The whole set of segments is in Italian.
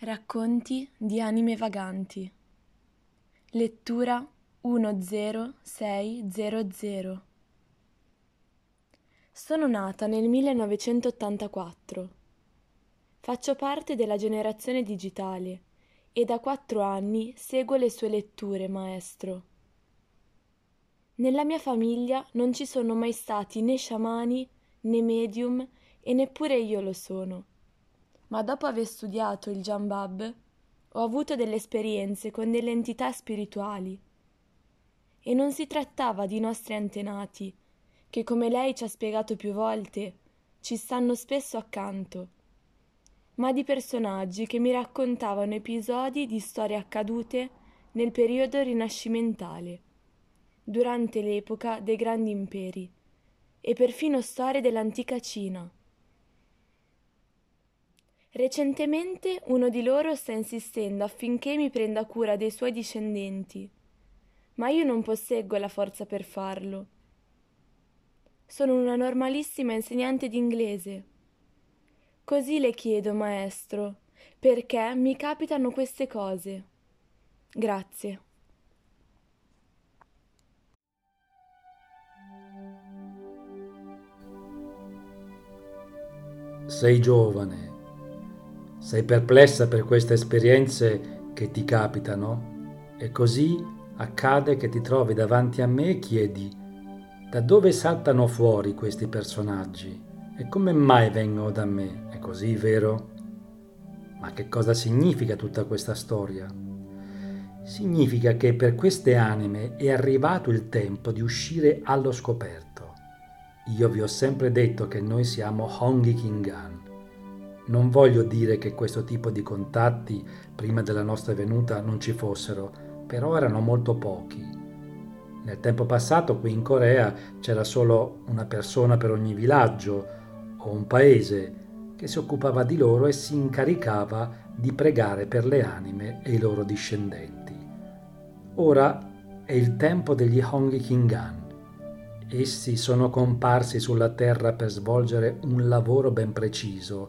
Racconti di anime vaganti. Lettura 10600. Sono nata nel 1984. Faccio parte della generazione digitale e da quattro anni seguo le sue letture, maestro. Nella mia famiglia non ci sono mai stati né sciamani né medium e neppure io lo sono ma dopo aver studiato il Jambab ho avuto delle esperienze con delle entità spirituali. E non si trattava di nostri antenati, che come lei ci ha spiegato più volte, ci stanno spesso accanto, ma di personaggi che mi raccontavano episodi di storie accadute nel periodo rinascimentale, durante l'epoca dei grandi imperi, e perfino storie dell'antica Cina Recentemente uno di loro sta insistendo affinché mi prenda cura dei suoi discendenti, ma io non posseggo la forza per farlo. Sono una normalissima insegnante d'inglese. Così le chiedo, maestro, perché mi capitano queste cose. Grazie. Sei giovane sei perplessa per queste esperienze che ti capitano e così accade che ti trovi davanti a me e chiedi da dove saltano fuori questi personaggi e come mai vengono da me. È così, vero? Ma che cosa significa tutta questa storia? Significa che per queste anime è arrivato il tempo di uscire allo scoperto. Io vi ho sempre detto che noi siamo Hongi Kingan non voglio dire che questo tipo di contatti prima della nostra venuta non ci fossero, però erano molto pochi. Nel tempo passato qui in Corea c'era solo una persona per ogni villaggio o un paese che si occupava di loro e si incaricava di pregare per le anime e i loro discendenti. Ora è il tempo degli Hongyi Kingan. Essi sono comparsi sulla terra per svolgere un lavoro ben preciso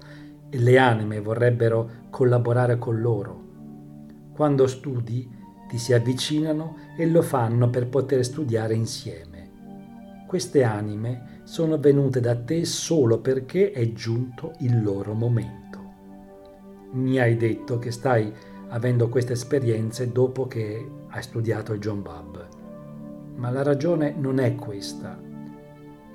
le anime vorrebbero collaborare con loro. Quando studi ti si avvicinano e lo fanno per poter studiare insieme. Queste anime sono venute da te solo perché è giunto il loro momento. Mi hai detto che stai avendo queste esperienze dopo che hai studiato il John Bab. Ma la ragione non è questa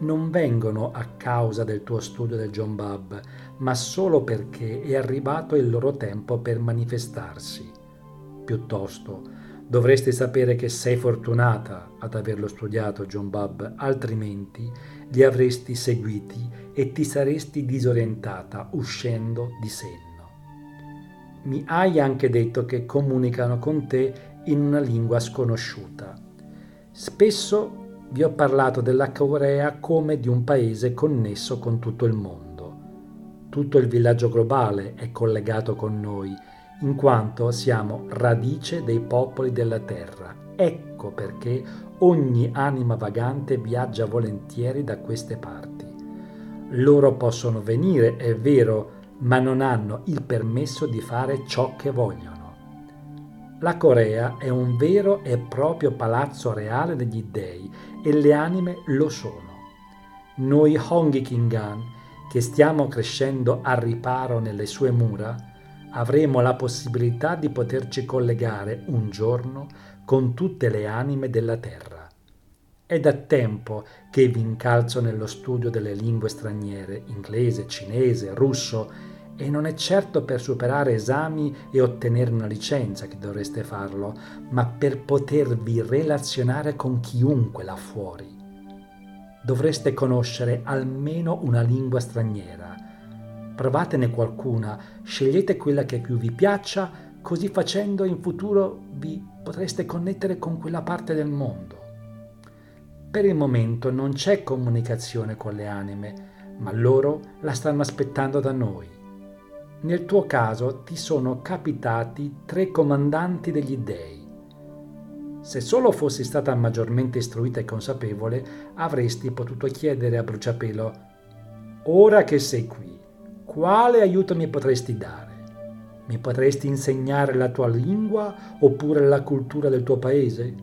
non vengono a causa del tuo studio del John Bab, ma solo perché è arrivato il loro tempo per manifestarsi. Piuttosto, dovresti sapere che sei fortunata ad averlo studiato John Bab, altrimenti li avresti seguiti e ti saresti disorientata uscendo di senno. Mi hai anche detto che comunicano con te in una lingua sconosciuta. Spesso vi ho parlato della Corea come di un paese connesso con tutto il mondo. Tutto il villaggio globale è collegato con noi, in quanto siamo radice dei popoli della terra. Ecco perché ogni anima vagante viaggia volentieri da queste parti. Loro possono venire, è vero, ma non hanno il permesso di fare ciò che vogliono. La Corea è un vero e proprio palazzo reale degli dèi e le anime lo sono. Noi Honghi Kingan, che stiamo crescendo a riparo nelle sue mura, avremo la possibilità di poterci collegare un giorno con tutte le anime della terra. È da tempo che vi incalzo nello studio delle lingue straniere, inglese, cinese, russo, e non è certo per superare esami e ottenere una licenza che dovreste farlo, ma per potervi relazionare con chiunque là fuori. Dovreste conoscere almeno una lingua straniera. Provatene qualcuna, scegliete quella che più vi piaccia, così facendo in futuro vi potreste connettere con quella parte del mondo. Per il momento non c'è comunicazione con le anime, ma loro la stanno aspettando da noi nel tuo caso ti sono capitati tre comandanti degli dèi. Se solo fossi stata maggiormente istruita e consapevole, avresti potuto chiedere a bruciapelo, ora che sei qui, quale aiuto mi potresti dare? Mi potresti insegnare la tua lingua oppure la cultura del tuo paese?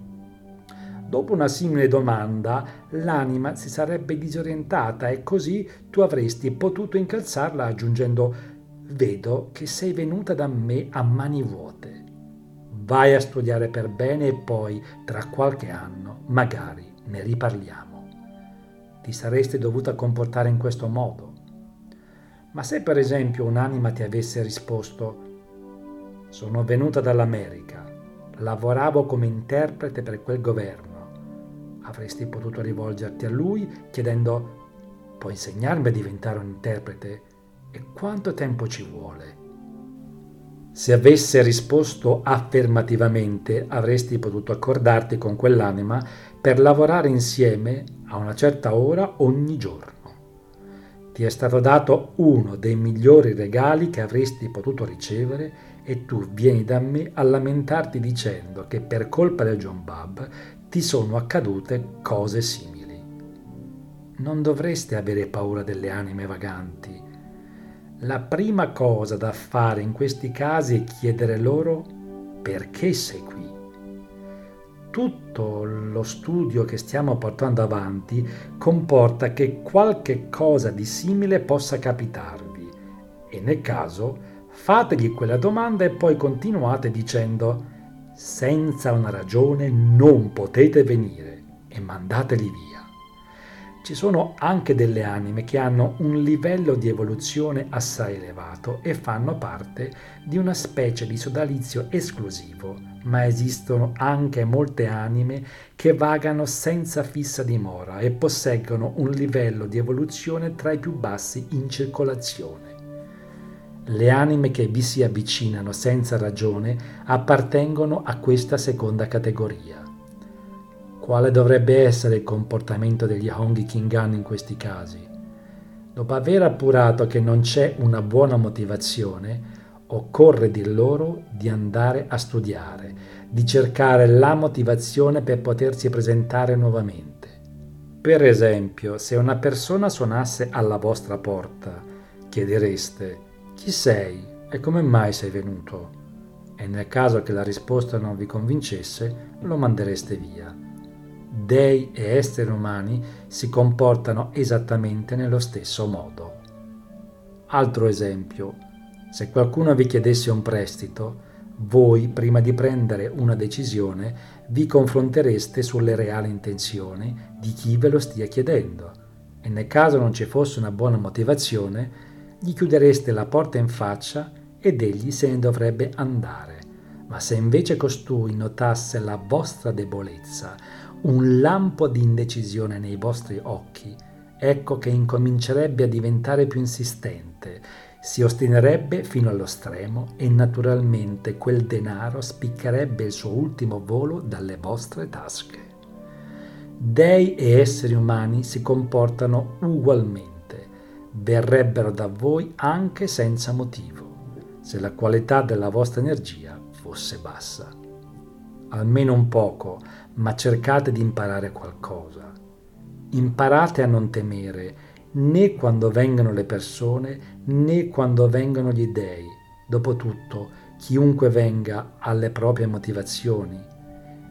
Dopo una simile domanda, l'anima si sarebbe disorientata e così tu avresti potuto incalzarla aggiungendo Vedo che sei venuta da me a mani vuote. Vai a studiare per bene e poi, tra qualche anno, magari ne riparliamo. Ti saresti dovuta comportare in questo modo. Ma se per esempio un'anima ti avesse risposto Sono venuta dall'America, lavoravo come interprete per quel governo, avresti potuto rivolgerti a lui chiedendo puoi insegnarmi a diventare un interprete e quanto tempo ci vuole? Se avesse risposto affermativamente avresti potuto accordarti con quell'anima per lavorare insieme a una certa ora ogni giorno. Ti è stato dato uno dei migliori regali che avresti potuto ricevere e tu vieni da me a lamentarti dicendo che per colpa del John Bab ti sono accadute cose simili. Non dovreste avere paura delle anime vaganti. La prima cosa da fare in questi casi è chiedere loro perché sei qui. Tutto lo studio che stiamo portando avanti comporta che qualche cosa di simile possa capitarvi e nel caso fategli quella domanda e poi continuate dicendo senza una ragione non potete venire e mandateli via. Ci sono anche delle anime che hanno un livello di evoluzione assai elevato e fanno parte di una specie di sodalizio esclusivo, ma esistono anche molte anime che vagano senza fissa dimora e posseggono un livello di evoluzione tra i più bassi in circolazione. Le anime che vi si avvicinano senza ragione appartengono a questa seconda categoria. Quale dovrebbe essere il comportamento degli Hongi Kingan in questi casi? Dopo aver appurato che non c'è una buona motivazione, occorre dir loro di andare a studiare, di cercare la motivazione per potersi presentare nuovamente. Per esempio, se una persona suonasse alla vostra porta, chiedereste chi sei e come mai sei venuto? E nel caso che la risposta non vi convincesse, lo mandereste via. Dei e esseri umani si comportano esattamente nello stesso modo. Altro esempio, se qualcuno vi chiedesse un prestito, voi, prima di prendere una decisione, vi confrontereste sulle reali intenzioni di chi ve lo stia chiedendo e nel caso non ci fosse una buona motivazione, gli chiudereste la porta in faccia ed egli se ne dovrebbe andare. Ma se invece costui notasse la vostra debolezza, un lampo di indecisione nei vostri occhi, ecco che incomincerebbe a diventare più insistente, si ostinerebbe fino allo stremo e naturalmente quel denaro spiccherebbe il suo ultimo volo dalle vostre tasche. Dei e esseri umani si comportano ugualmente verrebbero da voi anche senza motivo, se la qualità della vostra energia fosse bassa. Almeno un poco, ma cercate di imparare qualcosa. Imparate a non temere né quando vengono le persone né quando vengono gli dèi. Dopotutto, chiunque venga ha le proprie motivazioni.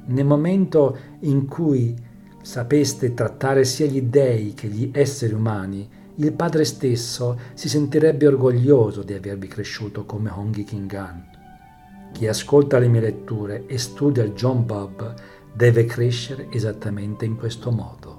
Nel momento in cui sapeste trattare sia gli dèi che gli esseri umani, il padre stesso si sentirebbe orgoglioso di avervi cresciuto come Hongi Kingan. Chi ascolta le mie letture e studia il John Bob deve crescere esattamente in questo modo.